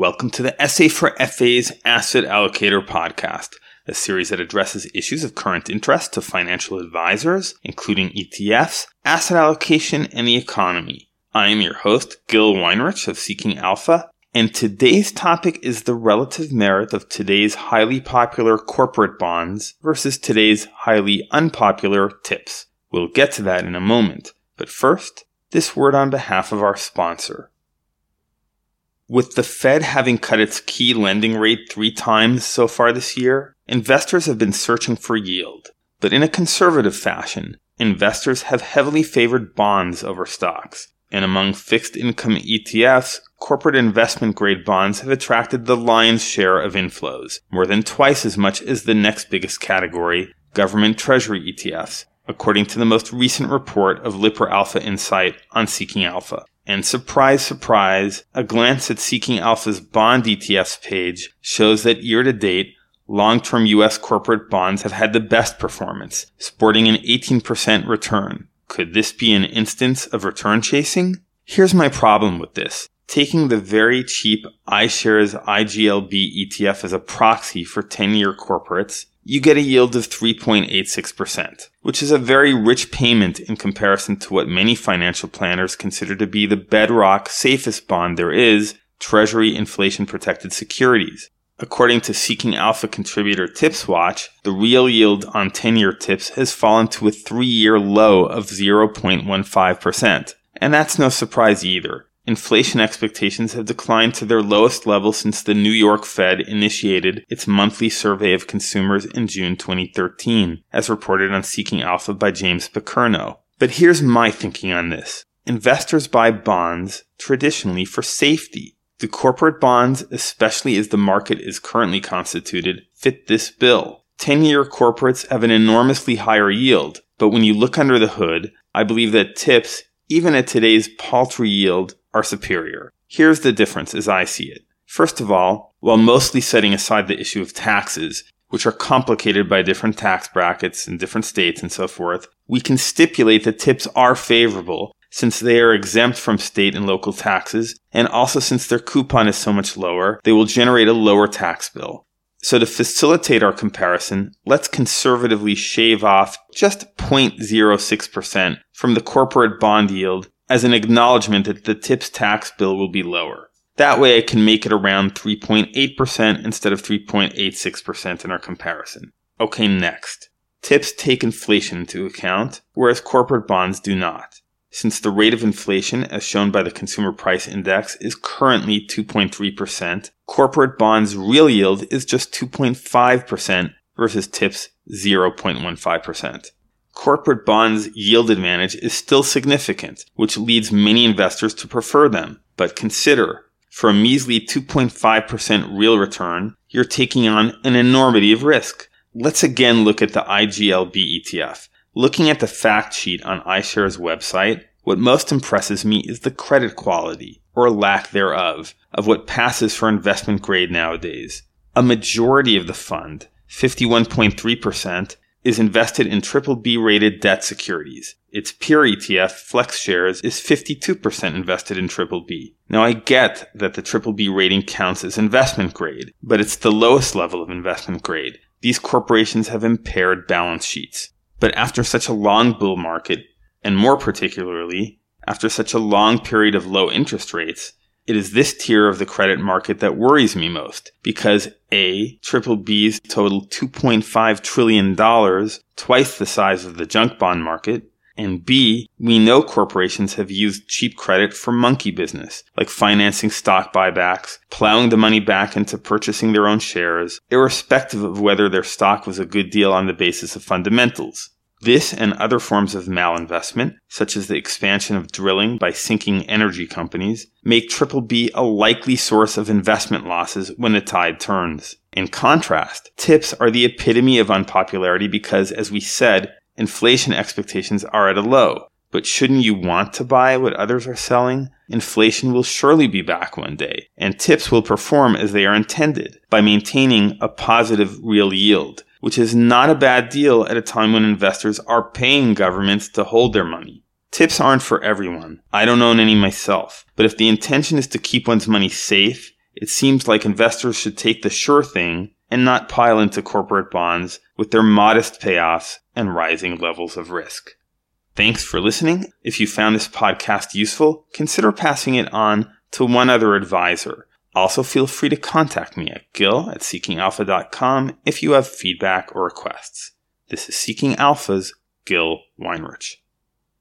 Welcome to the SA for FA's Asset Allocator podcast, a series that addresses issues of current interest to financial advisors, including ETFs, asset allocation, and the economy. I am your host, Gil Weinrich of Seeking Alpha, and today's topic is the relative merit of today's highly popular corporate bonds versus today's highly unpopular TIPS. We'll get to that in a moment, but first, this word on behalf of our sponsor. With the Fed having cut its key lending rate three times so far this year, investors have been searching for yield. But in a conservative fashion, investors have heavily favored bonds over stocks. And among fixed income ETFs, corporate investment grade bonds have attracted the lion's share of inflows, more than twice as much as the next biggest category, government treasury ETFs, according to the most recent report of Lipper Alpha Insight on Seeking Alpha. And surprise, surprise, a glance at Seeking Alpha's bond ETFs page shows that year to date, long-term US corporate bonds have had the best performance, sporting an 18% return. Could this be an instance of return chasing? Here's my problem with this. Taking the very cheap iShares IGLB ETF as a proxy for 10-year corporates you get a yield of 3.86%, which is a very rich payment in comparison to what many financial planners consider to be the bedrock safest bond there is, Treasury inflation protected securities. According to Seeking Alpha contributor TipsWatch, the real yield on 10-year tips has fallen to a 3-year low of 0.15%. And that's no surprise either inflation expectations have declined to their lowest level since the New York Fed initiated its monthly survey of consumers in June 2013, as reported on Seeking Alpha by James Picerno. But here's my thinking on this. Investors buy bonds traditionally for safety. Do corporate bonds, especially as the market is currently constituted, fit this bill? 10 year corporates have an enormously higher yield, but when you look under the hood, I believe that tips, even at today's paltry yield, are superior. Here's the difference as I see it. First of all, while mostly setting aside the issue of taxes, which are complicated by different tax brackets in different states and so forth, we can stipulate that tips are favorable since they are exempt from state and local taxes, and also since their coupon is so much lower, they will generate a lower tax bill. So to facilitate our comparison, let's conservatively shave off just 0.06% from the corporate bond yield as an acknowledgement that the TIPS tax bill will be lower. That way I can make it around 3.8% instead of 3.86% in our comparison. Okay, next. TIPS take inflation into account, whereas corporate bonds do not. Since the rate of inflation, as shown by the Consumer Price Index, is currently 2.3%, corporate bonds' real yield is just 2.5% versus TIPS 0.15% corporate bonds yield advantage is still significant, which leads many investors to prefer them. But consider, for a measly 2.5% real return, you're taking on an enormity of risk. Let's again look at the IGLB ETF. Looking at the fact sheet on iShares website, what most impresses me is the credit quality, or lack thereof, of what passes for investment grade nowadays. A majority of the fund, 51.3%, is invested in triple B rated debt securities. Its peer ETF, FlexShares, is 52% invested in triple B. Now I get that the triple B rating counts as investment grade, but it's the lowest level of investment grade. These corporations have impaired balance sheets. But after such a long bull market, and more particularly, after such a long period of low interest rates, it is this tier of the credit market that worries me most because A, triple B's total $2.5 trillion, twice the size of the junk bond market, and B, we know corporations have used cheap credit for monkey business, like financing stock buybacks, plowing the money back into purchasing their own shares, irrespective of whether their stock was a good deal on the basis of fundamentals. This and other forms of malinvestment, such as the expansion of drilling by sinking energy companies, make Triple B a likely source of investment losses when the tide turns. In contrast, tips are the epitome of unpopularity because, as we said, inflation expectations are at a low. But shouldn't you want to buy what others are selling? Inflation will surely be back one day, and tips will perform as they are intended by maintaining a positive real yield which is not a bad deal at a time when investors are paying governments to hold their money. Tips aren't for everyone. I don't own any myself. But if the intention is to keep one's money safe it seems like investors should take the sure thing and not pile into corporate bonds with their modest payoffs and rising levels of risk. Thanks for listening. If you found this podcast useful, consider passing it on to one other advisor. Also, feel free to contact me at gil at seekingalpha.com if you have feedback or requests. This is Seeking Alpha's Gil Weinrich.